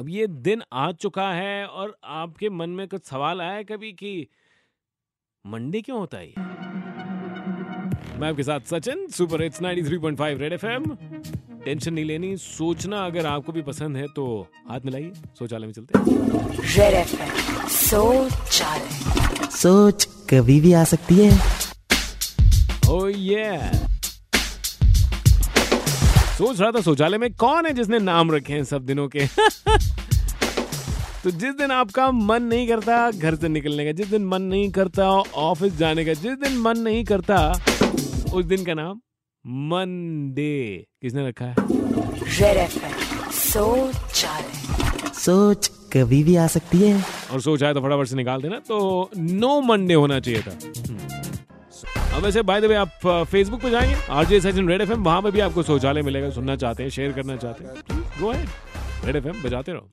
अब ये दिन आ चुका है और आपके मन में कुछ सवाल आया कभी कि मंडे क्यों होता है ये? मैं आपके साथ Sachin super hits 93.5 red FM. Tension नहीं लेनी सोचना अगर आपको भी पसंद है तो हाथ मिलाइए शौचालय में चलते रेड एफएम शौचालय। सोच कभी भी आ सकती है। ओ oh, ये सोच रहा था शौचालय में कौन है जिसने नाम रखे हैं सब दिनों के? तो जिस दिन आपका मन नहीं करता घर से निकलने का जिस दिन मन नहीं करता ऑफ़िस जाने का जिस दिन मन नहीं करता उस दिन का नाम मंडे किसने रखा है? सोच कभी भी आ सकती है। और सोच आए तो फटाफट से निकाल देना तो नो मंडे होना चाहिए था। वैसे बाय द वे आप फेसबुक पे जाएँगे आरजे सचिन रेड एफएम वहाँ पे भी आपको शौचालय मिलेगा, सुनना चाहते हैं शेयर करना चाहते हैं। गो है रेड एफएम बजाते रहो।